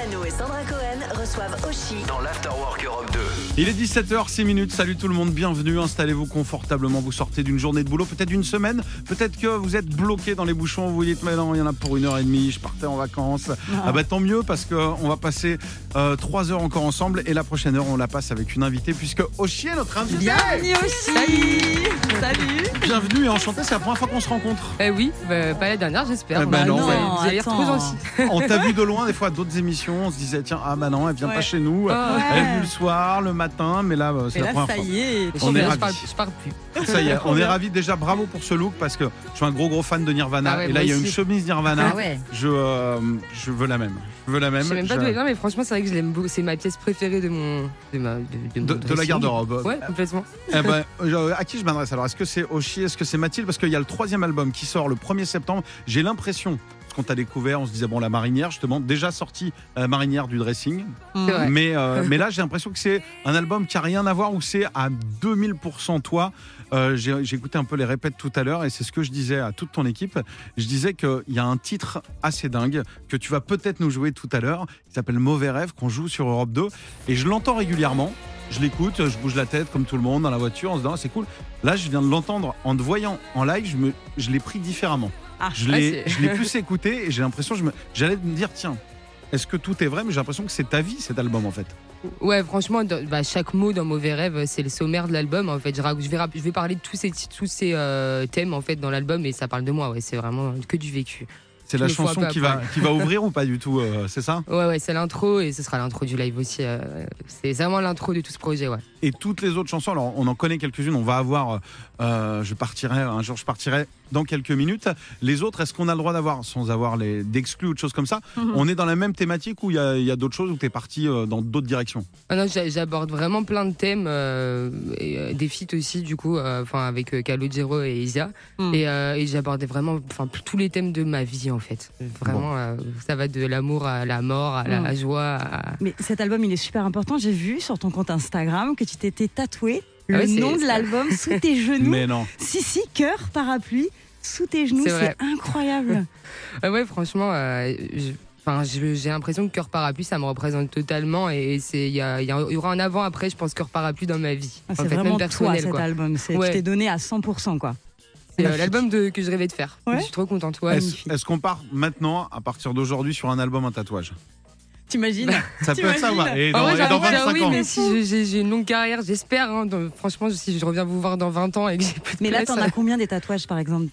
Lano et Sandra Cohen reçoivent Oshi dans l'Afterwork Europe 2. Il est 17h06 minutes. Salut tout le monde, bienvenue. Installez-vous confortablement. Vous sortez d'une journée de boulot, peut-être d'une semaine. Peut-être que vous êtes bloqué dans les bouchons. Vous vous dites, mais non, il y en a pour une heure et demie. Je partais en vacances. Ah, bah tant mieux parce qu'on va passer euh, trois heures encore ensemble. Et la prochaine heure, on la passe avec une invitée puisque Oshi est notre invitée. Bienvenue aussi Salut Bienvenue et enchanté. C'est la première fois qu'on se rencontre. Eh oui, bah, pas la dernière, j'espère. Eh Bah non, trop gentil. On t'a vu de loin des fois d'autres émissions. On se disait, tiens, ah bah non, elle vient Ouais. pas chez nous. Oh. Elle est venue le soir, le matin. Mais là, euh, c'est la là, première ça fois. y est. On je, est je parle, je parle plus. Ça y est, on est ravis déjà. Bravo pour ce look parce que je suis un gros gros fan de Nirvana. Ah ouais, et là, il y a une chemise Nirvana. Ah ouais. Je, euh, je veux la même. Je veux la même. Je sais même pas Je- d'où elle vient, mais franchement, c'est vrai que je l'aime beaucoup. C'est ma pièce préférée de mon. de, ma, de, la garde-robe. Ouais, complètement. Eh ben, euh, à qui je m'adresse alors? Est-ce que c'est Oshi Est-ce que c'est Mathilde? Parce qu'il y a le troisième album qui sort le 1er septembre. J'ai l'impression, qu'on t'a découvert, on se disait, bon, la marinière, justement, déjà sorti la marinière du dressing. Mais, euh, mais là, j'ai l'impression que c'est un album qui a rien à voir, où c'est à 2000% toi. Euh, j'ai j'ai écouté un peu les répètes tout à l'heure et c'est ce que je disais à toute ton équipe. Je disais qu'il y a un titre assez dingue que tu vas peut-être nous jouer tout à l'heure, qui s'appelle Mauvais Rêve, qu'on joue sur Europe 2. Et je l'entends régulièrement. Je l'écoute, je bouge la tête comme tout le monde dans la voiture en se disant Ah, c'est cool. Là, je viens de l'entendre en te voyant en live, je, me, je l'ai pris différemment. Ah. je l'ai l'ai plus écouté et j'ai l'impression, je me- j'allais me dire tiens, est-ce que tout est vrai Mais j'ai l'impression que c'est ta vie cet album en fait. Ouais, franchement, dans- bah, chaque mot dans Mauvais Rêve, c'est le sommaire de l'album. En fait, je, je vais, je vais parler de tous ces, tous ces euh, thèmes en fait dans l'album et ça parle de moi. Ouais, c'est vraiment que du vécu. C'est la chanson qui va, qui va ouvrir ou pas du tout, euh, c'est ça? Ouais, ouais, c'est l'intro et ce sera l'intro du live aussi. euh, c'est vraiment l'intro de tout ce projet, ouais. Et toutes les autres chansons, alors on en connaît quelques-unes, on va avoir, euh, je partirai, un jour je partirai dans quelques minutes. Les autres, est-ce qu'on a le droit d'avoir, sans avoir les d'exclus ou de choses comme ça Mhm. On est dans la même thématique ou il y a, il y a d'autres choses où tu es parti euh, dans d'autres directions? Ah non, j'a- j'aborde vraiment plein de thèmes, euh, et, euh, des feats aussi, du coup, euh, enfin avec euh, Calogero et Isia. Mm. Et, euh, et j'abordais vraiment enfin, tous les thèmes de ma vie, en fait. Vraiment, euh, ça va de l'amour à la mort, à la Mm. joie. à- Mais cet album, il est super important. J'ai vu sur ton compte Instagram que tu t'étais tatoué le Ah c'est- nom de l'album sous tes genoux. Mais non. Si, si, cœur, parapluie, sous tes genoux. C'est incroyable. Ah ouais, franchement, euh, je- Enfin, j'ai l'impression que cœur parapluie, ça me représente totalement et c'est il y, y y aura un avant après, je pense cœur parapluie dans ma vie. Ah, c'est vraiment même toi personnel cet quoi. album. C'est- Ouais. Tu t'es donné à 100%. quoi. C'est euh, l'album de- que je rêvais de faire. Ouais. Je suis trop contente. Ouais. Est-ce qu'on part maintenant, à partir d'aujourd'hui, sur un album, un tatouage? T'imagines? Ça peut être ça, ouais. Et Ah dans, ouais, et j'ai dans envie de dire 25 oui, ans mais si je- j'ai j'ai une longue carrière, j'espère. hein, dans- franchement, si je reviens vous voir dans 20 ans et que j'ai plus de Mais là, t'en as combien des tatouages, par exemple?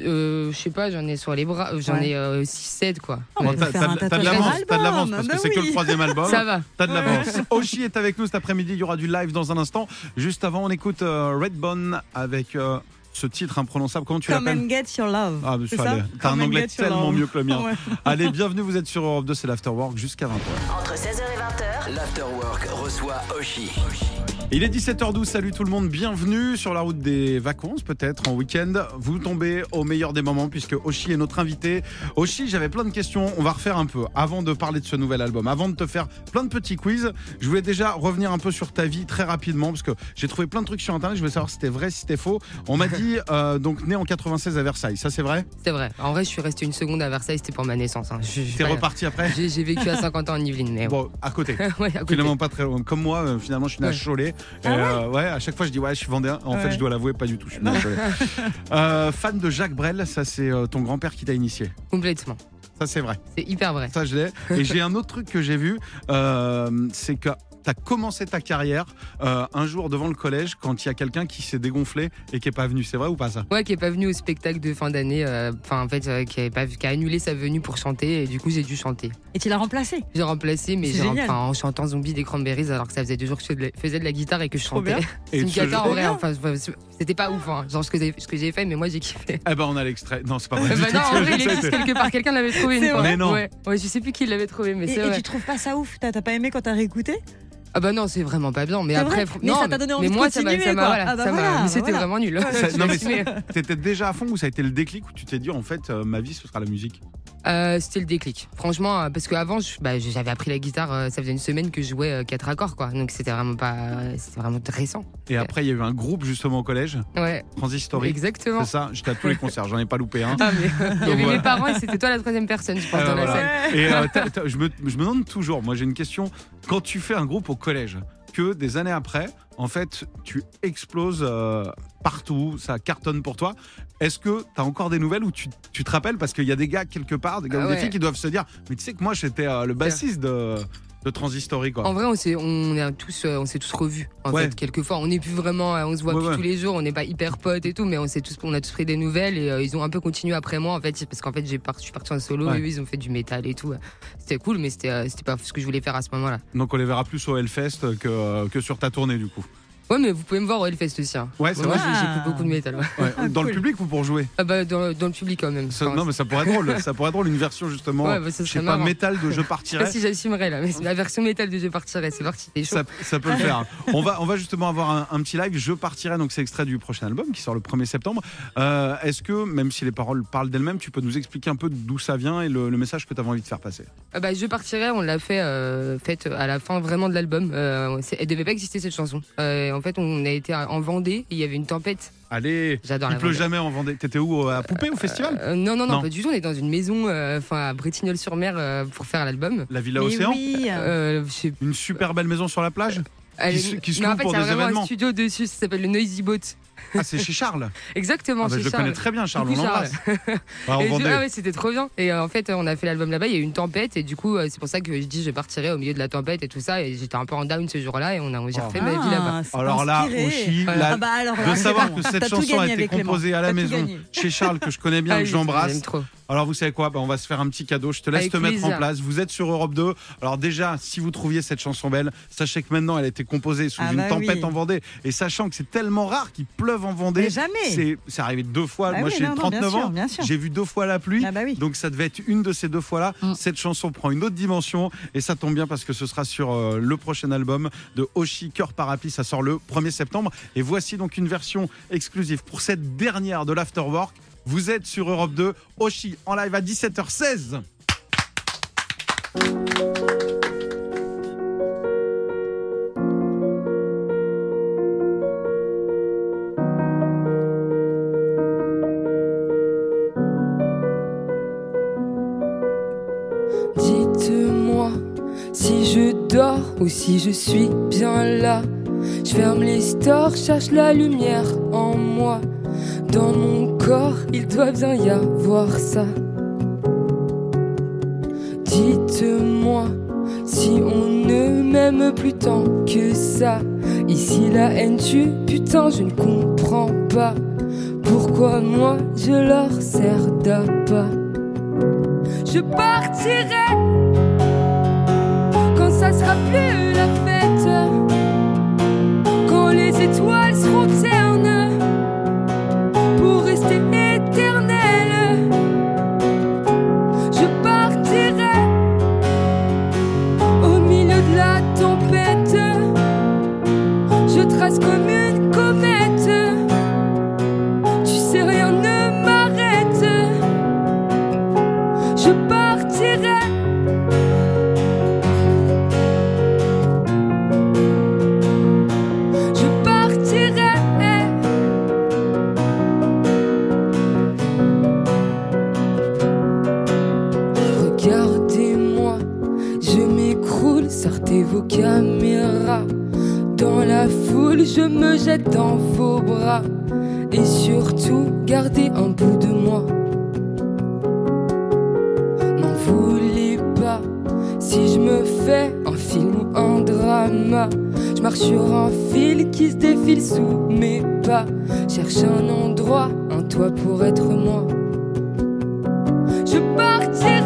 euh, je sais pas, j'en ai sur les bras, euh, j'en Ouais. ai 6-7 quoi. on Bon, peut t'as- de l'avance, t'as de l'avance parce que bah c'est que oui. le troisième album. Ça va. T'as de l'avance. Oshi est avec nous cet après-midi. Il y aura du live dans un instant. Juste avant, on écoute euh, Redbone avec euh, ce titre imprononçable. Comment tu Come l'appelles and get your love. Ah, allez. T'as un Come anglais tellement mieux que le mien. Ouais. Allez, bienvenue, vous êtes sur Europe 2, c'est l'Afterwork jusqu'à 20h. Entre 16h et 20h, L'Afterwork reçoit Oshi. Il est 17h12, salut tout le monde, bienvenue sur la route des vacances, peut-être en week-end. Vous tombez au meilleur des moments puisque Oshi est notre invité. Oshi, j'avais plein de questions, on va refaire un peu avant de parler de ce nouvel album, avant de te faire plein de petits quiz. Je voulais déjà revenir un peu sur ta vie très rapidement parce que j'ai trouvé plein de trucs sur internet, je voulais savoir si c'était vrai, si c'était faux. On m'a dit, euh, donc né en 96 à Versailles, ça c'est vrai? C'est vrai. En vrai, je suis resté une seconde à Versailles, c'était pour ma naissance. hein. T'es reparti après? J'ai vécu à 50 ans en Yvelines, mais Bon, à côté. ouais, à côté. Finalement pas très loin. Comme moi, euh, finalement, je suis né à. Cholet. Et, Ah ouais euh, ouais, à chaque fois, je dis ouais, je suis vendéen. En fait, je dois l'avouer, pas du tout. Je suis. Euh, fan de Jacques Brel, ça c'est euh, ton grand-père qui t'a initié. Complètement. Ça c'est vrai. C'est hyper vrai. Ça je l'ai. Et j'ai un autre truc que j'ai vu, c'est que tu as commencé ta carrière euh, un jour devant le collège quand il y a quelqu'un qui s'est dégonflé et qui est pas venu. C'est vrai ou pas ça? Ouais, qui est pas venu au spectacle de fin d'année. euh, Enfin, en fait, euh, qui, avait pas, qui a annulé sa venue pour chanter et du coup, j'ai dû chanter. Et tu l'as remplacé? J'ai remplacé, mais en chantant Zombie des Cranberries alors que ça faisait deux jours que je faisais de la- guitare et que je chantais. C'est Et une jour- en vrai. Enfin, c'était pas ouf, hein. genre ce que j'ai fait, mais moi j'ai kiffé. Eh ben on a l'extrait. Non, c'est pas vrai. Bah non, en vrai, il existe quelque part. Quelqu'un l'avait trouvé une fois. Mais non. Ouais. ouais, je sais plus qui l'avait trouvé, mais Et, c'est et vrai. tu trouves pas ça ouf? T'as t'as pas aimé quand t'as réécouté? Ah bah non, c'est vraiment pas bien. Mais après, vrai Mais non, ça t'a donné envie mais de moi, ça m'a, continuer, ça m'a, quoi. voilà, Ah bah ça m'a- voilà, mais c'était voilà. vraiment nul. Ça- non, mais T'étais déjà à fond ou ça a été le déclic où tu t'es dit en fait euh, ma vie ce sera la musique? Euh, c'était le déclic. Franchement, euh, parce qu'avant, bah, j'avais appris la guitare. euh, ça faisait une semaine que je jouais quatre accords, quoi. Donc c'était vraiment pas, c'était vraiment récent. Et après il y a eu un groupe justement au collège, Ouais, Transistoric. exactement. C'est ça, j'étais à tous les concerts, j'en ai pas loupé un. Ah, mais il y avait voilà. mes parents et c'était toi la troisième personne, je pense, Euh, dans la salle. Et euh, je me demande toujours, moi j'ai une question, quand tu fais un groupe au collège, que des années après, en fait, tu exploses euh, partout, ça cartonne pour toi, est-ce que tu as encore des nouvelles où tu, tu te rappelles Parce qu'il y a des gars quelque part, des gars Ah ou des filles qui doivent se dire, mais tu sais que moi j'étais euh, le bassiste de, de Transistori, quoi. En vrai, on s'est, on est tous, euh, on s'est tous revus. En Ouais. fait, quelquefois, on n'est plus vraiment, euh, on se voit Ouais, plus ouais. tous les jours, on n'est pas hyper potes et tout, mais on s'est tous, on a tous pris des nouvelles et euh, ils ont un peu continué après moi en fait, parce qu'en fait, j'ai je suis parti en solo et eux, ils ont fait du métal et tout. C'était cool, mais c'était, euh, c'était pas ce que je voulais faire à ce moment-là. Donc on les verra plus au Hellfest que, que sur ta tournée du coup. Ouais, mais vous pouvez me voir au Hellfest aussi. Hein. Ouais, c'est Moi, vrai. j'ai- j'écoute beaucoup de métal. Ouais. Ouais, dans le public ou pour jouer Ah bah, dans, dans le public quand même. Ça- Enfin, Non mais ça pourrait être drôle, ça pourrait être drôle une version justement, Ouais, bah, je ça sais serait pas, marrant. métal de Je je sais pas partirais. si j'assumerais là, mais c'est la version métal de Je partirai, c'est parti, chaud. Ça, ça peut le faire. On va, on va justement avoir un, un petit live. Je partirai, donc c'est extrait du prochain album qui sort le 1er septembre. Euh, Est-ce que, même si les paroles parlent d'elles-mêmes, tu peux nous expliquer un peu d'où ça vient et le, le message que tu avais envie de faire passer? Ah bah, je partirai, on l'a fait, euh, fait à la fin vraiment de l'album. Euh, c'est- elle devait pas exister cette chanson. Euh, en fait, on a été en Vendée, et il y avait une tempête. Allez, J'adore il la pleut Vendée. jamais en Vendée. T'étais où À Poupée au festival Euh, non, non, non, Non. pas du tout. On est dans une maison, euh, enfin à Bretignolles-sur-Mer euh, pour faire l'album. La Villa Mais Océan oui. Euh, je Une super belle maison sur la plage elle- se- qui se non, en loue fait, pour il y a des vraiment événements. un studio dessus, ça s'appelle le Noisy Boat. Ah, c'est chez Charles. Exactement, Ah bah, chez je le connais très bien, Charles. On l'embrasse. Ah ouais, c'était trop bien. Et euh, en fait, on a fait l'album là-bas. Il y a eu une tempête et du coup, euh, c'est pour ça que je dis je partirai au milieu de la tempête et tout ça. Et j'étais un peu en down ce jour-là et on a Oh. refait ma vie là-bas. Ah, c'est Alors là. Oshi, Ouais. la- Ah bah de savoir que cette chanson a été Clément. composée à la maison gagné. chez Charles que je connais bien, Ah que j'embrasse. Alors vous savez quoi? Bah, On va se faire un petit cadeau. Je te laisse Avec te mettre en place. Vous êtes sur Europe 2. Alors déjà, si vous trouviez cette chanson belle, sachez que maintenant elle a été composée sous Ah une bah tempête oui. en Vendée. Et sachant que c'est tellement rare qu'il pleuve en Vendée. Mais jamais. C'est c'est arrivé deux fois. Bah Moi oui, j'ai non, non, 39 bien sûr, ans. bien. J'ai vu deux fois la pluie. Ah bah oui. Donc ça devait être une de ces deux fois-là. Mm. Cette chanson prend une autre dimension et ça tombe bien parce que ce sera sur euh, le prochain album de Oshi Cœur Parapluie. Ça sort le 1er septembre. Et voici donc une version exclusive pour cette dernière de l'Afterwork. Vous êtes sur Europe 2, Oshi en live à 17h16. Si je suis bien là. Je ferme les stores, cherche la lumière en moi. Dans mon corps, il doit bien y avoir ça. Dites-moi si on ne m'aime plus tant que ça. Ici la haine tue, putain, je ne comprends pas. Pourquoi moi je leur sers d'appât? Je partirai ça sera plus la fête, quand les étoiles seront ternes pour rester éternelles. Je partirai au milieu de la tempête, je trace comme sortez vos caméras. Dans la foule, je me jette dans vos bras. Et surtout, gardez un bout de moi. N'en voulez pas si je me fais un film ou un drama. Je marche sur un fil qui se défile sous mes pas. Cherche un endroit, un toit pour être moi. Je partirai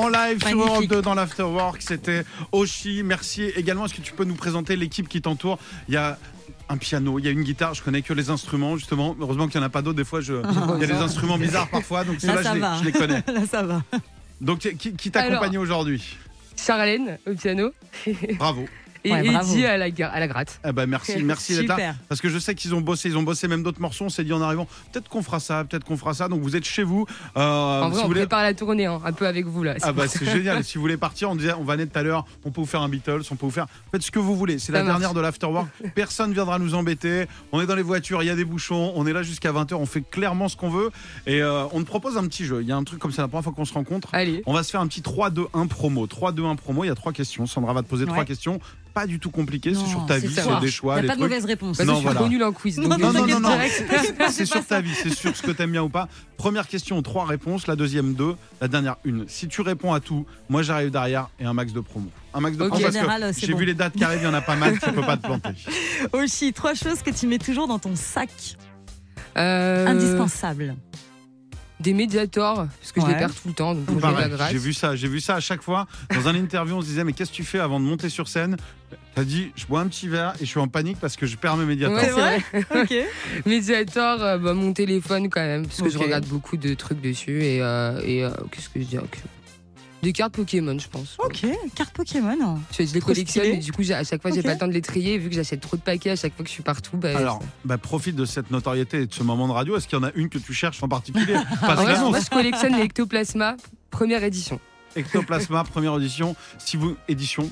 en live sur. Europe 2 dans l'Afterwork. C'était Oshi. Merci également. Est-ce que tu peux nous présenter l'équipe qui t'entoure? Il y a un piano, il y a une guitare, je connais que les instruments justement. Heureusement qu'il n'y en a pas d'autres. Des fois, je... il y a des instruments bizarres parfois, donc Là, ceux-là, ça je, je les connais. Là, ça va. Donc, qui, qui t'a Alors. accompagné aujourd'hui Charlène au piano Bravo. Et Ouais. Eddie à la, à la gratte. Eh ben, merci, merci d'être là. Parce que je sais qu'ils ont bossé, ils ont bossé même d'autres morceaux. On s'est dit en arrivant, peut-être qu'on fera ça, peut-être qu'on fera ça. Donc vous êtes chez vous. Euh, en si vrai, vous on voulez- prépare la tournée, hein, un peu avec vous là. Ah bah c'est génial. Si vous voulez partir, on disait on va naître tout à l'heure, on peut vous faire un Beatles, on peut vous faire faites ce que vous voulez. C'est la marche. dernière de l'afterwork. Personne viendra nous embêter. On est dans les voitures, il y a des bouchons, on est là jusqu'à 20h, on fait clairement ce qu'on veut et euh, on te propose un petit jeu. Il y a un truc comme ça la première fois qu'on se rencontre. Allez. On va se faire un petit 3 2 1 promo. 3 2 1 promo, il y a trois questions. Sandra va te poser trois questions, pas du tout compliquées, c'est sur ta c'est vie, c'est des Il choix, n'y a pas de mauvaise réponse. Non, que je suis voilà. connue en quiz. Non, Donc Non, non, non. C'est sur ta vie, c'est sur ce que t'aimes bien ou pas. Première question, trois réponses. La deuxième, deux. La dernière, une. Si tu réponds à tout, moi j'arrive derrière et un max de promo. Un max de Ok. promo En parce que j'ai bon. vu les dates qui arrivent, il y en a pas mal, tu peux pas te planter. Oshi, trois choses que tu mets toujours dans ton sac. Euh, Indispensables. Des médiators, parce que je les perds tout le temps, donc j'ai vu ça, j'ai vu ça à chaque fois. Dans un interview, on se disait mais qu'est-ce que tu fais avant de monter sur scène? T'as dit je bois un petit verre et je suis en panique parce que je perds mes médiators. Ouais, c'est vrai. Ok. Médiator, euh, bah, mon téléphone quand même, parce que je regarde beaucoup de trucs dessus. Et, euh, et euh, qu'est-ce que je dis ok. Des cartes Pokémon, je pense. Ok, carte Pokémon. Je, les collectionne, mais du coup, à chaque fois, j'ai pas le temps de les trier, vu que j'achète trop de paquets à chaque fois que je suis partout. Bah, Alors, bah, profite de cette notoriété et de ce moment de radio. Est-ce qu'il y en a une que tu cherches en particulier? Vrai, que moi, je collectionne les ectoplasma, première édition. Ectoplasma, première audition. Si vous édition.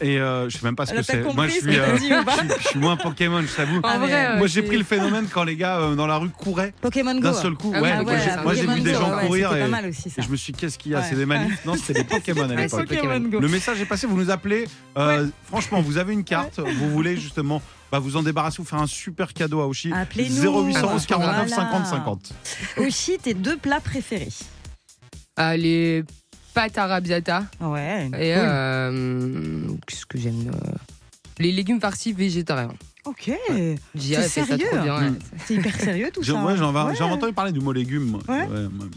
Et euh, je sais même pas ce que c'est. Moi, je suis, euh, dit ou je suis- je suis moins Pokémon, je t'avoue. Ah, euh, Moi, j'ai pris le phénomène quand les gars euh, dans la rue couraient Pokémon Go. d'un seul coup. Ah ouais, moi, ouais, j'ai- ah, moi, j'ai vu des gens ouais, courir et, pas mal aussi ça. et je me suis dit, qu'est-ce qu'il y a? Ouais. C'est des manifs? Non, c'était des Pokémon à Ouais, l'époque. Le message est passé, vous nous appelez. Euh, Franchement, vous avez une carte, vous voulez justement bah, vous en débarrasser, vous faire un super cadeau à Oshi. Appelez-nous. 0811 49 Voilà. 50 50. Oshi, tes deux plats préférés. Les pâtes arabiata. Ouais. Et cool. euh, qu'est-ce que j'aime euh, Les légumes farcis végétariens. Ok. Gia C'est sérieux ouais. Mm. C'est hyper sérieux tout J'ai ça. ouais, j'en vais- Ouais. j'ai entendu parler du mot légumes. moi. Ouais.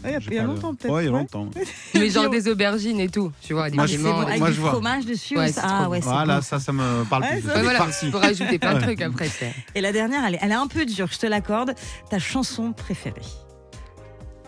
il y a- j'ai il y a pas- longtemps, peut-être, Ouais, il y a ouais. longtemps. Mais genre des aubergines et tout, tu vois, des Moi, piments, avec moi, du je vois. fromage dessus. Ouais, ah ouais, Voilà, bon. ça, ça me parle Ouais, plus. ça- Ouais, voilà, farci. tu peux rajouter plein de Ouais. trucs après. Et la dernière, elle est, elle est un peu dure, je te l'accorde. Ta chanson préférée.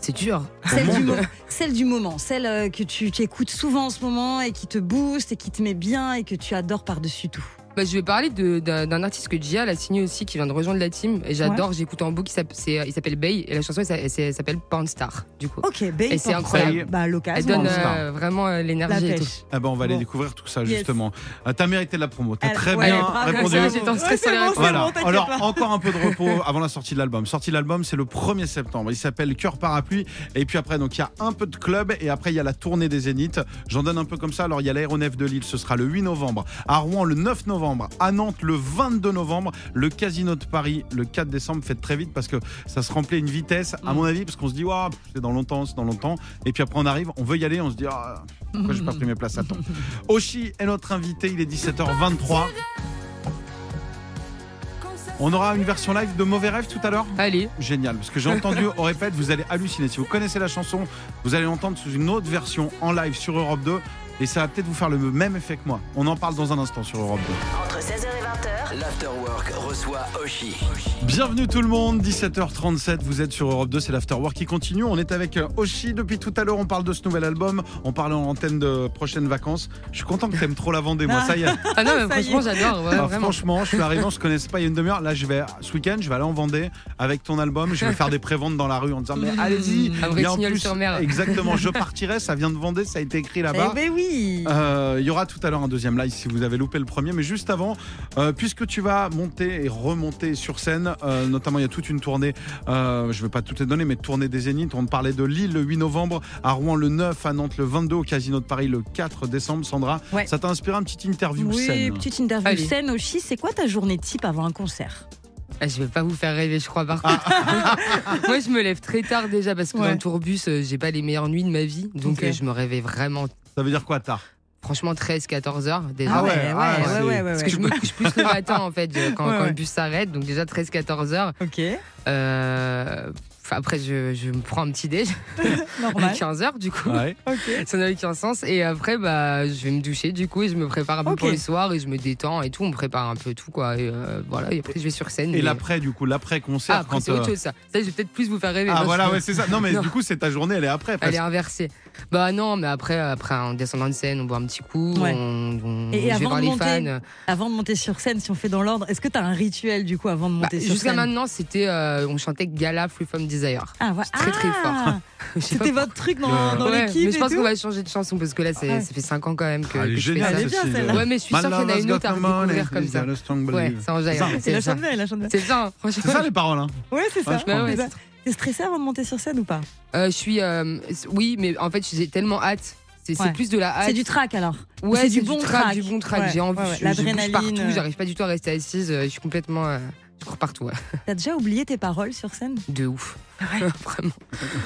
C'est dur. Celle du, monde. mo- celle du moment, celle euh, que tu, tu écoutes souvent en ce moment et qui te booste et qui te met bien et que tu adores par-dessus tout. Bah, je vais parler d'un artiste que Gia a signé aussi, qui vient de rejoindre la team. Et j'adore, j'écoute en boucle, il s'appelle- Bay. Et la chanson, elle s'a- elle s'appelle elle s'appelle Porn Star, du coup. Ok, Babe. Et c'est incroyable. Bah, l'occasion. Elle donne Star. euh, vraiment euh, l'énergie et tout. Ah ben, on va aller Bon. découvrir tout ça Yes. justement. Euh, T'as mérité la promo. T'as très ouais, bien bravo, répondu. ça, bon, Voilà. bon, t'inquiète Alors pas. encore un peu de repos avant la sortie de l'album. Sortie de l'album, c'est le 1er septembre. Il s'appelle Cœur Parapluie. Et puis après, donc il y a un peu de club et après il y a la tournée des Zéniths. J'en donne un peu comme ça. Alors il y a l'aéronef de Lille, ce sera le 8 novembre. À Rouen le 9 novembre. À Nantes le 22 novembre. Le Casino de Paris le 4 décembre. Faites très vite parce que ça se remplit à une vitesse, à Mm. mon avis, parce qu'on se dit, Ouah, c'est dans longtemps, c'est dans longtemps. Et puis après on arrive, on veut y aller, on se dit, ah, pourquoi j'ai pas pris mes places à temps? Oshi est notre invité. Il est 17h23. On aura une version live de Mauvais Rêve tout à l'heure? Allez, Génial, parce que j'ai entendu au répète, vous allez halluciner. Si vous connaissez la chanson, vous allez l'entendre sous une autre version en live sur Europe 2 et ça va peut-être vous faire le même effet que moi. On en parle dans un instant sur Europe 2. Entre 16h et 20h, L'Afterwork reçoit Oshi. Bienvenue tout le monde, 17h37, vous êtes sur Europe 2, c'est l'Afterwork qui continue. On est avec euh, Oshi depuis tout à l'heure, on parle de ce nouvel album, on parle en antenne de prochaines vacances. Je suis content que t'aimes trop la Vendée, moi ça y est. ah non, mais franchement, j'adore. ouais, Ah, franchement, je suis arrivé, on se connaissait pas il y a une demi-heure. Là, je vais ce week-end, je vais aller en Vendée avec ton album. Je vais faire des préventes dans la rue en disant mais allez-y. Un vrai Et en signal plus, sur mer. Exactement, je partirai. Ça vient de Vendée, ça a été écrit là-bas. Eh ben oui. Euh, Il y aura tout à l'heure un deuxième live si vous avez loupé le premier. Mais juste avant, euh, puisque tu vas monter et remonter sur scène, euh, notamment il y a toute une tournée, euh, je ne vais pas toutes les donner, mais tournée des Zéniths. On parlait de Lille le 8 novembre, à Rouen le 9, à Nantes le 22, au Casino de Paris le 4 décembre. Sandra, Ouais. ça t'a inspiré un petit interview oui, scène petite interview Allez. scène Oshi. C'est quoi ta journée type avant un concert? Ah, je vais pas vous faire rêver, je crois, par contre. Moi, je me lève très tard déjà parce que Ouais. dans le tourbus, euh, j'ai pas les meilleures nuits de ma vie. Donc, je me réveille vraiment, Ça veut dire quoi, tard? Franchement, 13-14 heures déjà. Ah ouais, ouais, ah, ouais, ouais, ouais, Parce que je me couche plus le matin, en fait, quand, Ouais, quand ouais. le bus s'arrête. Donc, déjà 13-14 heures. Ok. Euh, après, je, je me prends un petit déj Normal. 15h du coup. Ouais. Ok. Ça n'a aucun sens. Et après, bah, je vais me doucher du coup et je me prépare un peu pour le soir et je me détends et tout. On prépare un peu tout quoi. Et euh, voilà. Et après, je vais sur scène. Et mais- l'après, du coup, l'après-concert, Ah, c'est autre euh, chose ça. Ça, je vais peut-être plus vous faire rêver. Ah voilà, que- ouais, c'est ça. Non, mais Non. du coup, c'est ta journée, elle est après. Elle est inversée. Bah non, mais après, après en descendant de scène, on boit un petit coup, Ouais. on, on- Et- et avant voir de les monter, fans. Avant de monter sur scène, si on fait dans l'ordre, est-ce que tu as un rituel du coup avant de Bah, monter sur Jusqu'à scène maintenant, c'était, euh, on chantait Gala Free From Desire. Ah, voilà. très, très fort. Ah, C'était votre truc dans, Le- dans Ouais, l'équipe mais je pense qu'on va changer de chanson parce que là, c'est- Ouais. ça fait 5 ans quand même que, Ah, que je fais ça. Bien, Ouais, mais je suis sûre qu'il y en a une autre à redécouvrir comme ça. Ouais, ça en jaille. C'est la ça. chanson, elle, la chanson. C'est ça, C'est ça les paroles, hein Ouais, c'est ça. T'es stressé avant de monter sur scène ou pas? Euh, je suis. euh, oui, mais en fait, j'ai tellement hâte. C'est Ouais. plus de la hâte. C'est du track alors Ouais, c'est du bon track, track. du bon track. Ouais, J'ai envie, ouais, L'adrénaline, partout. euh. J'arrive pas du tout à rester assise. Je suis complètement. euh, je cours partout. T'as déjà oublié tes paroles sur scène? De ouf. Vraiment.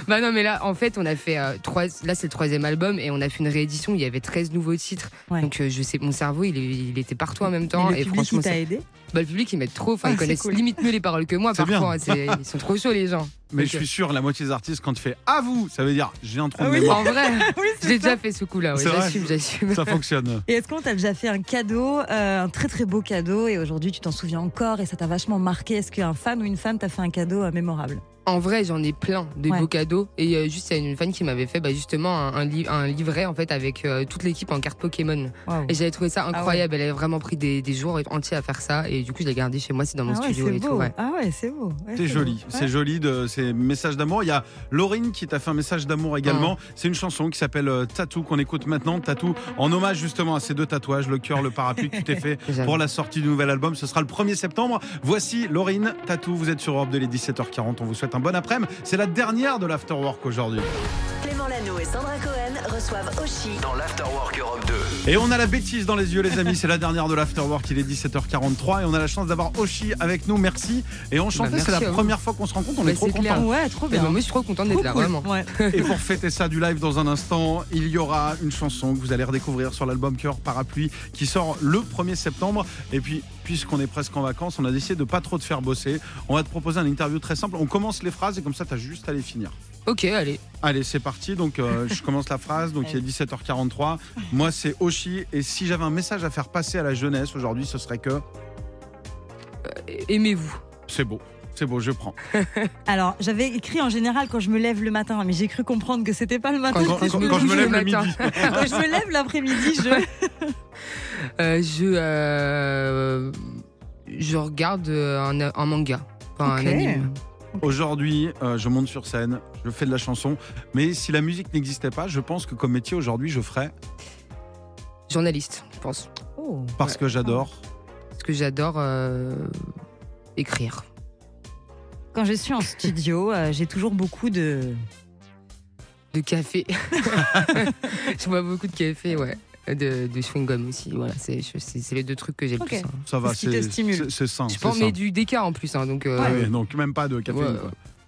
Bah non, mais là, en fait, on a fait euh, trois. Là, c'est le troisième album et on a fait une réédition. Il y avait 13 nouveaux titres. Ouais. Donc, euh, je sais, mon cerveau, il, est- il était partout en même temps. Et le et public, franchement, il t'a aidé bah, le public, ils m'aident trop. Enfin, Ah, ils connaissent cool. limite mieux les paroles que moi parfois. Ils sont trop chauds, les gens. Mais Donc, je suis sûr, la moitié des artistes, quand tu fais à vous, ça veut dire j'ai un trou de Ah oui. mémoire. En vrai, Oui, c'est j'ai déjà fait ce coup-là. ouais. J'assume, j'assume. Ça fonctionne. Et est-ce qu'on t'a déjà fait un cadeau, euh, un très très beau cadeau, et aujourd'hui tu t'en souviens encore et ça t'a vachement marqué? Est-ce qu'un fan ou une fan t'a fait un cadeau euh, mémorable? En vrai, j'en ai plein de Ouais. beaux cadeaux. Et euh, juste, il y a une fan qui m'avait fait bah, justement un, un li- un livret en fait avec euh, toute l'équipe en carte Pokémon. Et j'avais trouvé ça Ah ouais. incroyable. Elle avait vraiment pris des, des jours entiers à faire ça. Et du coup, je l'ai gardé chez moi. C'est dans mon Ah ouais, studio c'est et beau. tout. ouais. Ah ouais, c'est beau. Ouais, C'est joli, c'est joli de ces messages d'amour. Il y a Laurine qui t'a fait un message d'amour également. C'est une chanson qui s'appelle euh, Tattoo qu'on écoute maintenant. Tattoo en hommage justement à ces deux tatouages, le cœur, le parapluie que tu t'es fait pour la sortie du nouvel album. Ce sera le 1er septembre. Voici Laurine Tattoo. Vous êtes sur Europe de les 17h40. On vous souhaite un bon après-midi. C'est la dernière de l'Afterwork aujourd'hui. Clément Lano et Sandra Cohen reçoivent Oshi Dans l'Afterwork Europe 2. Et on a la bêtise dans les yeux, les amis. C'est la dernière de l'Afterwork. Il est 17h43 et on a la chance d'avoir Oshi avec nous. Merci. Et enchanté, Bah, c'est la vous. première fois qu'on se rencontre. On Bah, est trop c'est clair. contents. Ouais, trop bien. bah, moi, je suis trop contente Trop d'être là, cool. vraiment. Ouais. Et pour fêter ça du live dans un instant, il y aura une chanson que vous allez redécouvrir sur l'album Cœur Parapluie qui sort le 1er septembre. Et puis, puisqu'on est presque en vacances, on a décidé de pas trop te faire bosser. On va te proposer un interview très simple. On commence les phrases et comme ça, tu as juste à les finir. Ok, allez. Allez, c'est parti. Donc, euh, je commence la phrase. Donc, il est 17h43. Moi, c'est Oshi. Et si j'avais un message à faire passer à la jeunesse aujourd'hui, ce serait que Aimez-vous. c'est beau. C'est beau, je prends. Alors, j'avais écrit en général quand je me lève le matin, mais j'ai cru comprendre que c'était pas le matin. Quand- Quand, je me lève le le midi. matin. Quand je me lève l'après-midi, je. Euh, je, euh, je regarde euh, un, un manga. Enfin, un anime. Aujourd'hui, euh, je monte sur scène, je fais de la chanson. Mais si la musique n'existait pas, je pense que comme métier aujourd'hui, je ferais Journaliste, je pense. Oh. parce Ouais. que j'adore. Parce que j'adore euh, écrire. Quand je suis en studio, euh, j'ai toujours beaucoup de. De café. je bois beaucoup de café, ouais. De, de chewing-gum aussi. Voilà, c'est les deux trucs que j'ai le plus. hein. Ça va, Ce c'est stimule. c'est- c'est sain. Je pense, mais du déca en plus. hein, donc, euh, Ah oui, donc même pas de café. Ouais.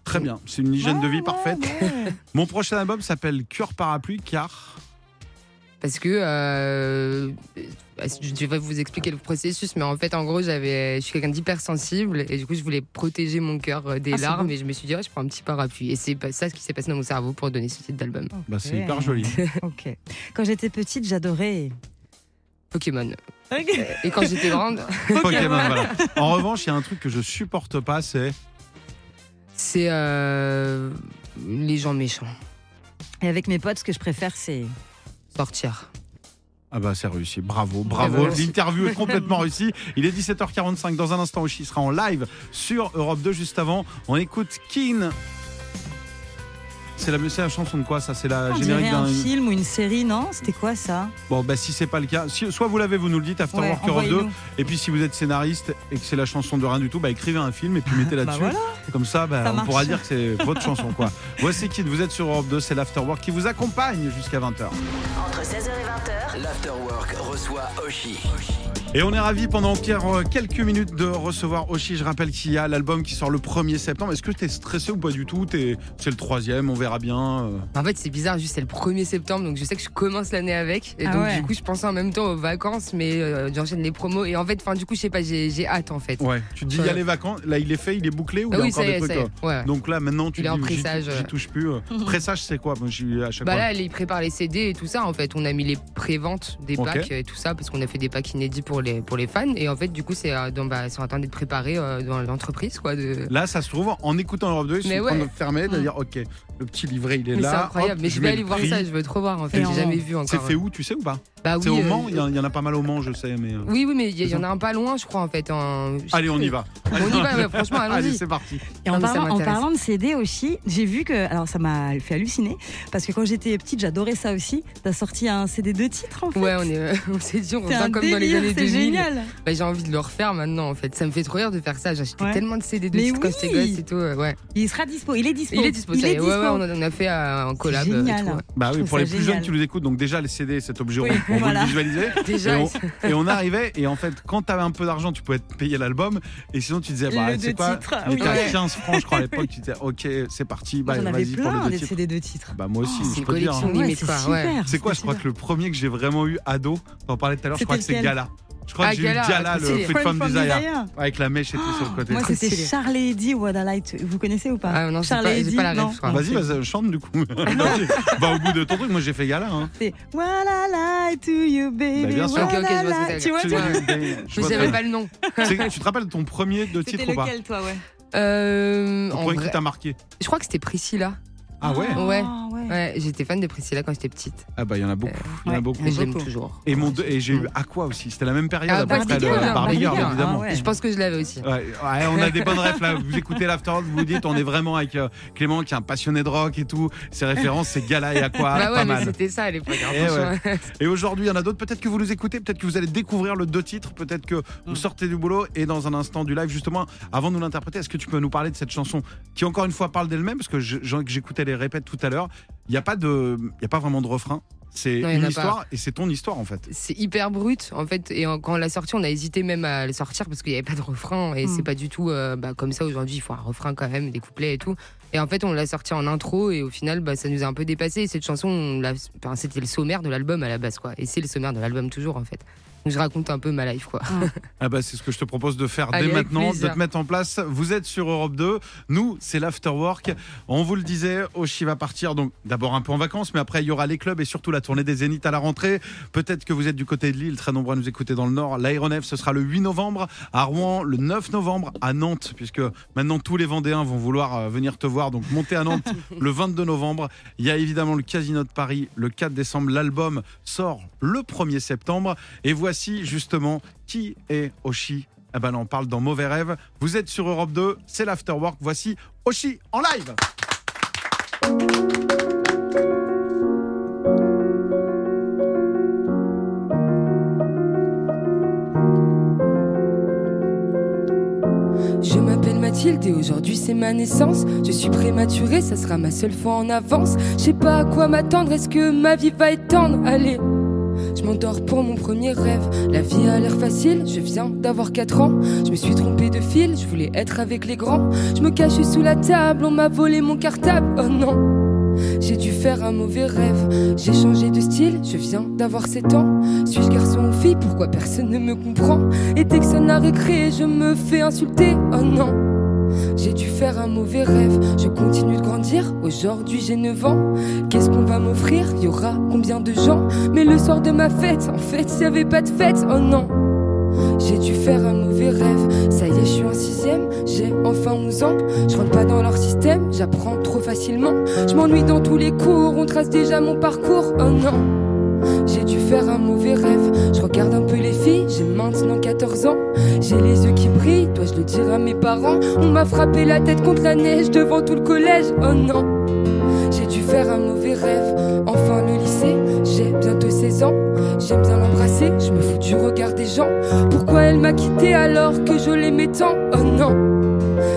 Très bien, c'est une hygiène de vie Ouais, parfaite. ouais. Mon prochain album s'appelle Cœur Parapluie car Parce que euh, je vais vous expliquer le processus, mais en fait, en gros, j'avais, je suis quelqu'un d'hypersensible et du coup, je voulais protéger mon cœur euh, des Ah, larmes et je me suis dit, ouais, je prends un petit parapluie. Et c'est ça ce qui s'est passé dans mon cerveau pour donner ce titre d'album. bah, c'est hyper joli. Ok. Quand j'étais petite, j'adorais. Pokémon. Ok. Et quand j'étais grande, Pokémon, voilà. En revanche, il y a un truc que je supporte pas, c'est c'est euh, les gens méchants. Et avec mes potes, ce que je préfère, c'est. Ah bah c'est réussi, bravo, bravo. L'interview est complètement réussie. Il est 17h45 dans un instant. Oshi sera en live sur Europe 2 juste avant. On écoute Keen. C'est la, c'est la chanson de quoi ça? C'est la On générique dirait un d'un. film ou une série, non? C'était quoi ça? Bon bah si c'est pas le cas, si- soit vous l'avez, vous nous le dites Afterwork Ouais, Europe 2. envoyez-nous. Et puis si vous êtes scénariste et que c'est la chanson de rien du tout, bah écrivez un film et puis mettez Bah là-dessus. voilà. Comme ça, bah, Ça on marche. pourra dire que c'est votre chanson quoi. Voici Kid, vous êtes sur Europe 2, c'est l'Afterwork qui vous accompagne jusqu'à 20h. entre 16h et 20h. L'Afterwork reçoit Oshi. Et on est ravis pendant Pierre euh, quelques minutes de recevoir Oshi. Je rappelle qu'il y a l'album qui sort le 1er septembre. Est-ce que tu es stressé ou pas du tout? T'es- C'est le troisième, on verra verra bien. euh. En fait, c'est bizarre, juste c'est le 1er septembre, donc je sais que je commence l'année avec. Et Ah donc, ouais. du coup, je pensais en même temps aux vacances, mais euh, j'enchaîne les promos. Et en fait, enfin, du coup, je sais pas, j'ai j'ai hâte en fait. Ouais. Tu te dis, il y a les vacances. Là, il est fait, il est bouclé ou il Ah y a oui, encore des est, trucs ça y est. euh, Ouais. Donc là, maintenant, tu Il est dis, en pressage, J'y touche plus. euh. Pressage, c'est quoi? Moi, à chaque Bah fois. là, il prépare les CD et tout ça. En fait, on a mis les préventes des packs et tout ça parce qu'on a fait des packs inédits pour les pour les fans. Et en fait, du coup, c'est dans- bah, c'est en train d'être préparé euh, dans l'entreprise, quoi. De... Là, ça se trouve, en écoutant Europe 2, ils sont Mais en train de fermer, de dire, ok, le petit livret, il est Mais là. c'est incroyable. hop, mais je vais aller le voir prix. ça. Je veux trop voir. En fait, j'ai jamais vu encore. C'est fait où, tu sais ou pas Bah C'est oui. au euh, Mans, il y, en- il y en a pas mal au Mans, je sais, mais. euh, Oui, oui, mais il y, C'est en a un pas loin, je crois, en fait. en- Allez, on y va. On y va, franchement, Allez, allons-y. c'est parti. Et en, parlant, en m'intéresse. parlant de CD aussi, j'ai vu que. Alors, ça m'a fait halluciner. Parce que quand j'étais petite, j'adorais ça aussi. T'as sorti un CD de titres, en fait. Ouais, on est, on s'est dit, on C'est revient un comme dans les délire, années c'est 2000. génial. Bah, j'ai envie de le refaire maintenant, en fait. Ça me fait trop rire de faire ça. J'ai acheté Ouais. tellement de CD de titres quand j'étais gosse et tout. euh, Ouais. Il sera dispo. Il est dispo. Il est dispo, ça y est. Ouais, on a, on a fait euh, un collab. euh, et génial. tout, ouais. Bah oui, pour les plus génial. jeunes qui nous écoutent, donc déjà les CD, cet objet, Oui, on, on voilà. veut le visualiser. Déjà, Et on, et on arrivait, et en fait, quand t'avais un peu d'argent, tu pouvais te payer l'album, et sinon tu disais, bah, deux quoi, titres, il était à Ouais. 15 francs, je crois, à l'époque, tu disais, ok, c'est parti, bah, vas-y pour le plein deux des titres. CD de titres. Bah, moi aussi, Oh, c'est je peux dire. hein. C'est quoi, super. ouais. C'est quoi, je c'était crois que le premier que j'ai vraiment eu ado, t'en parlais tout à l'heure, je crois que c'est C'était Gala. Je crois Ah, que j'ai eu trop le. Freak from From Desire, Desire. avec la mèche et tout sur le côté. Moi, c'était. Charlie Eddy, What I Like. to- Vous connaissez ou pas Ah non, Charlie Eddy, pas la non. crois. Vas-y, vas-y, chante du coup. Va au bout de ton truc, moi j'ai fait Gala. Hein. C'est What I Like to You, baby. Bah, bien sûr. what Ok, ok, je. Tu vois, Tu- vois je savais pas le nom. Tu te rappelles de ton premier de titre C'était ou pas lequel, toi, ouais Euh, Le en premier qui t'a marqué je crois que c'était Priscilla. Ah ouais Ouais. Ouais. J'étais fan de Priscilla quand j'étais petite. Ah bah il y en a beaucoup. Il y en a beaucoup. Mais je l'aime beaucoup. toujours. Et, mon et j'ai eu Aqua aussi. C'était la même période Ah, à peu Barbie près. le- Girl, évidemment. ah ouais. Je pense que je l'avais aussi. Ouais, ouais, on a des bonnes refs là. Vous écoutez l'Afterworld, vous vous dites, on est vraiment avec euh, Clément qui est un passionné de rock et tout. Ses références, c'est Gala et Aqua, bah pas ouais, mais mal. c'était ça à l'époque. hein, Eh. Et aujourd'hui, il y en a d'autres. Peut-être que vous nous écoutez, peut-être que vous allez découvrir le deux titres, peut-être que vous sortez du boulot et dans un instant du live, justement, avant de nous l'interpréter, est-ce que tu peux nous parler de cette chanson qui, encore une fois, parle d'elle-même Parce que j'écoutais les répètes tout à l'heure. Il n'y a, pas de- il y a pas vraiment de refrain. C'est une histoire et c'est ton histoire en fait. C'est hyper brut en fait et en- quand on l'a sorti on a hésité même à le sortir parce qu'il n'y avait pas de refrain et Mm. c'est pas du tout euh, bah, comme ça aujourd'hui il faut un refrain quand même des couplets et tout et en fait on l'a sorti en intro et au final bah, ça nous a un peu dépassé et cette chanson enfin, c'était le sommaire de l'album à la base quoi et c'est le sommaire de l'album toujours en fait je raconte un peu ma life quoi Ah bah c'est ce que je te propose de faire Allez, dès maintenant, de te mettre en place. Vous êtes sur Europe 2, nous c'est l'afterwork. On vous le disait, Oshi va partir donc d'abord un peu en vacances, mais après il y aura les clubs et surtout la tournée des Zéniths à la rentrée. Peut-être que vous êtes du côté de Lille, très nombreux à nous écouter dans le Nord. L'aéronef ce sera le 8 novembre, à Rouen le 9 novembre, à Nantes, puisque maintenant tous les Vendéens vont vouloir euh, venir te voir, donc montez à Nantes le 22 novembre. Il y a évidemment le Casino de Paris le 4 décembre. L'album sort le 1er septembre. Et voici justement qui est Oshi. Eh ben, on parle dans Mauvais Rêve. Vous êtes sur Europe 2, c'est l'Afterwork. Voici Oshi en live. Je m'appelle Mathilde et aujourd'hui c'est ma naissance. Je suis prématurée, ça sera ma seule fois en avance. Je sais pas à quoi m'attendre, est-ce que ma vie va être tendre Allez, je m'endors pour mon premier rêve. La vie a l'air facile, je viens d'avoir 4 ans. Je me suis trompée de fil, je voulais être avec les grands. Je me cachais sous la table, on m'a volé mon cartable. Oh non! J'ai dû faire un mauvais rêve. J'ai changé de style, je viens d'avoir 7 ans. Suis-je garçon ou fille? Pourquoi personne ne me comprend? Et dès que ça n'a récré, je me fais insulter. Oh non j'ai dû faire un mauvais rêve, je continue de grandir, aujourd'hui j'ai 9 ans. Qu'est-ce qu'on va m'offrir? Y aura combien de gens? Mais le soir de ma fête, en fait, y avait pas de fête, oh non. J'ai dû faire un mauvais rêve, ça y est, je suis en sixième, j'ai enfin 11 ans. Je rentre pas dans leur système, j'apprends trop facilement. Je m'ennuie dans tous les cours, on trace déjà mon parcours, oh non. J'ai dû faire un mauvais rêve, maintenant 14 ans. J'ai les yeux qui brillent, dois-je le dire à mes parents? On m'a frappé la tête contre la neige devant tout le collège, oh non. J'ai dû faire un mauvais rêve, enfin le lycée, j'ai bientôt 16 ans. J'aime bien l'embrasser, je me fous du regard des gens. Pourquoi elle m'a quitté alors que je l'aimais tant? Oh non.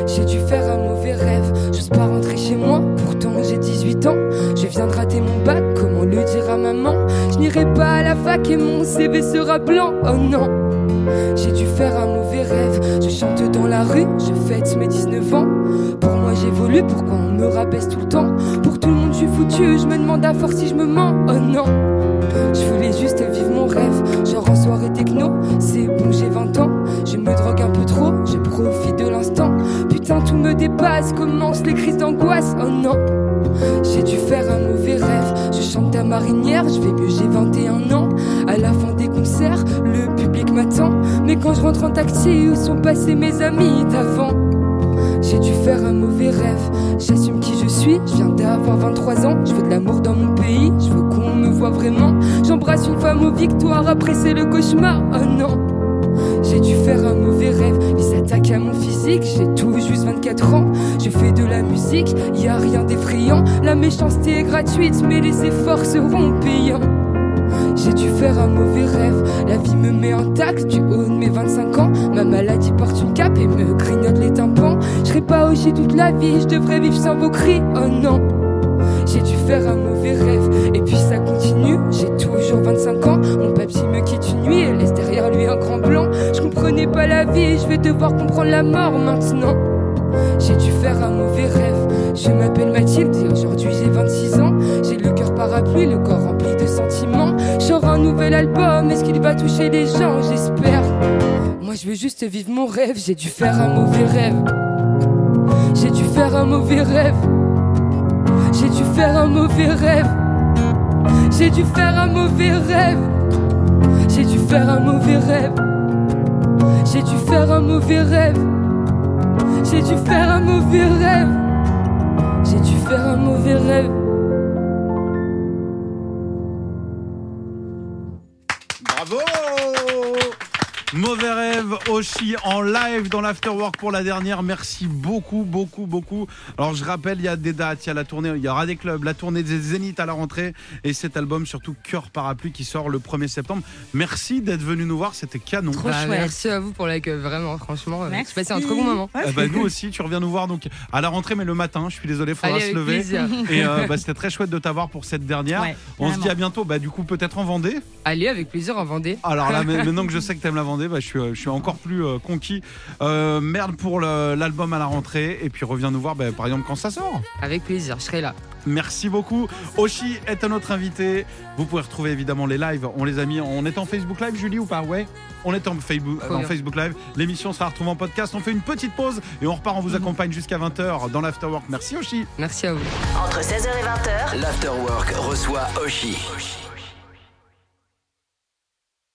J'ai dû faire un mauvais rêve, j'ose pas rentrer chez moi, pourtant j'ai 18 ans. Je viens de rater mon bac, comment le dire à maman? Je n'irai pas à la fac et mon CV sera blanc, oh non J'ai dû faire un mauvais rêve. Je chante dans la rue, je fête mes 19 ans. Pour moi j'évolue, pourquoi on me rabaisse tout le temps Pour tout le monde je suis foutu, je me demande à force si je me mens. Oh non, je voulais juste vivre mon rêve. Genre en soirée techno, c'est bon, j'ai 20 ans. Je me drogue un peu trop, je profite de l'instant. Putain, tout me dépasse, commence les crises d'angoisse. Oh non. J'ai dû faire un mauvais rêve. Je chante à marinière, je vais mieux, j'ai 21 ans. À la fin des concerts, le public Mais quand je rentre en taxi, où sont passés mes amis d'avant? J'ai dû faire un mauvais rêve. J'assume qui je suis, je viens d'avoir 23 ans. Je veux de l'amour dans mon pays, je veux qu'on me voit vraiment. J'embrasse une femme aux victoires, après c'est le cauchemar. Oh non! J'ai dû faire un mauvais rêve, il s'attaque à mon physique, j'ai tout juste 24 ans, je fais de la musique, y a rien d'effrayant, la méchanceté est gratuite, mais les efforts seront payants. J'ai dû faire un mauvais rêve, la vie me met en taxe du haut de mes 25 ans, ma maladie porte une cape et me grignote les tympans. Je serai pas au toute la vie, je devrais vivre sans vos cris, oh non. J'ai dû faire un mauvais rêve, et puis ça continue. J'ai toujours 25 ans, mon papy me quitte une nuit et laisse derrière lui un grand blanc. Je comprenais pas la vie, je vais devoir comprendre la mort maintenant. J'ai dû faire un mauvais rêve. Je m'appelle Mathilde et aujourd'hui j'ai 26 ans. J'ai le parapluie, le corps rempli de sentiments. J'aurai un nouvel album, est-ce qu'il va toucher les gens? J'espère. Moi je veux juste vivre mon rêve, j'ai dû faire un mauvais rêve. J'ai dû faire un mauvais rêve. J'ai dû faire un mauvais rêve. J'ai dû faire un mauvais rêve. J'ai dû faire un mauvais rêve. J'ai dû faire un mauvais rêve. J'ai dû faire un mauvais rêve. J'ai dû faire un mauvais rêve. Mauvais rêve, Oshi en live dans l'Afterwork pour la dernière. Merci beaucoup, beaucoup, beaucoup. Alors je rappelle, il y a des dates, il y a la tournée, il y aura des clubs, la tournée des Zénith à la rentrée et cet album surtout Cœur Parapluie qui sort le 1er septembre. Merci d'être venu nous voir, c'était canon. Bah, merci à vous pour l'accueil, vraiment, franchement. Euh, j'ai passé un très bon moment. Eh ben, nous aussi, tu reviens nous voir donc à la rentrée, mais le matin. Je suis désolé, faudra se lever. Et euh, bah, c'était très chouette de t'avoir pour cette dernière. On se dit à bientôt. Bah, du coup, peut-être en Vendée. Allez, avec plaisir en Vendée. Alors là, maintenant que je sais que t'aimes la Vendée. Bah, je, suis, encore plus euh, conquis. Euh, merde pour l'album à la rentrée. Et puis reviens nous voir, bah, par exemple, quand ça sort. Avec plaisir, je serai là. Merci beaucoup. Oshi est un autre invité. Vous pouvez retrouver évidemment les lives. On les a mis. On est en Facebook Live, Julie, ou pas? Ouais. On est en Facebook, en Facebook Live. L'émission sera retrouvée en podcast. On fait une petite pause et on repart. On vous mhm. accompagne jusqu'à 20h dans l'Afterwork. Merci, Oshi. Merci à vous. Entre 16h et 20h, l'Afterwork reçoit Oshi.